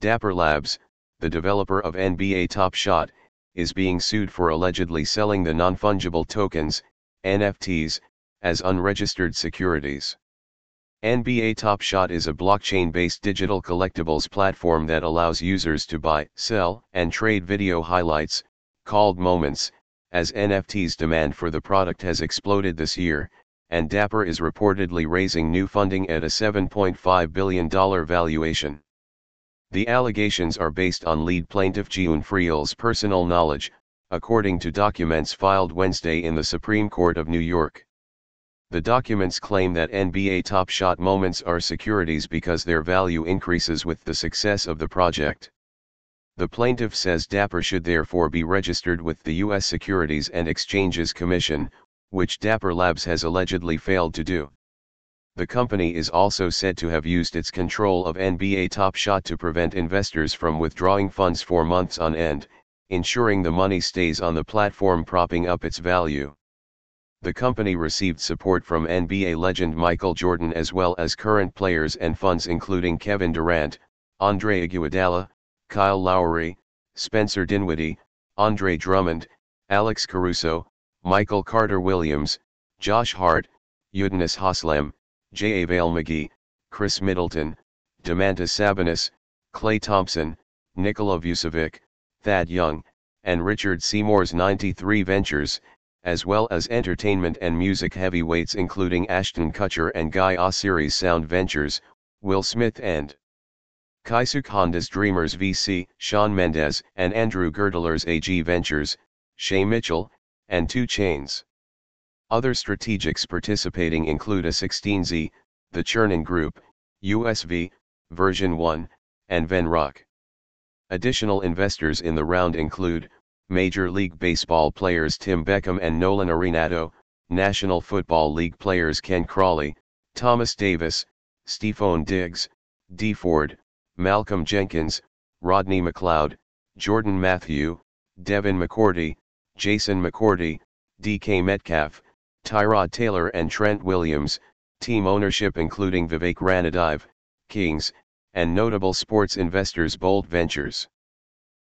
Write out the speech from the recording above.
Dapper Labs, the developer of NBA Top Shot, is being sued for allegedly selling the non-fungible tokens, NFTs, as unregistered securities. NBA Top Shot is a blockchain-based digital collectibles platform that allows users to buy, sell, and trade video highlights, called moments, as NFT's demand for the product has exploded this year, and Dapper is reportedly raising new funding at a $7.5 billion valuation. The allegations are based on lead plaintiff Jiun Friel's personal knowledge, according to documents filed Wednesday in the Supreme Court of New York. The documents claim that NBA Top Shot moments are securities because their value increases with the success of the project. The plaintiff says Dapper should therefore be registered with the U.S. Securities and Exchanges Commission, which Dapper Labs has allegedly failed to do. The company is also said to have used its control of NBA Top Shot to prevent investors from withdrawing funds for months on end, ensuring the money stays on the platform propping up its value. The company received support from NBA legend Michael Jordan as well as current players and funds including Kevin Durant, Andre Iguodala, Kyle Lowry, Spencer Dinwiddie, Andre Drummond, Alex Caruso, Michael Carter Williams, Josh Hart, Udonis Haslem, JaVale McGee, Khris Middleton, Domantas Sabonis, Klay Thompson, Nikola Vucevic, Thad Young, and Richard Seymour's 93 Ventures, as well as entertainment and music heavyweights including Ashton Kutcher and Guy Oseary's Sound Ventures, Will Smith and Keisuke Honda's Dreamers VC, Shawn Mendes and Andrew Gertler's AG Ventures, Shay Mitchell, and 2 Chainz. Other strategics participating include A16Z, the Chernin Group, USV, Version 1, and Venrock. Additional investors in the round include, Major League Baseball players Tim Beckham and Nolan Arenado, National Football League players Ken Crawley, Thomas Davis, Stefon Diggs, Dee Ford, Malcolm Jenkins, Rodney McLeod, Jordan Matthew, Devin McCourty, Jason McCourty, DK Metcalf, Tyrod Taylor and Trent Williams, team ownership including Vivek Ranadive, Kings, and notable sports investors Bolt Ventures.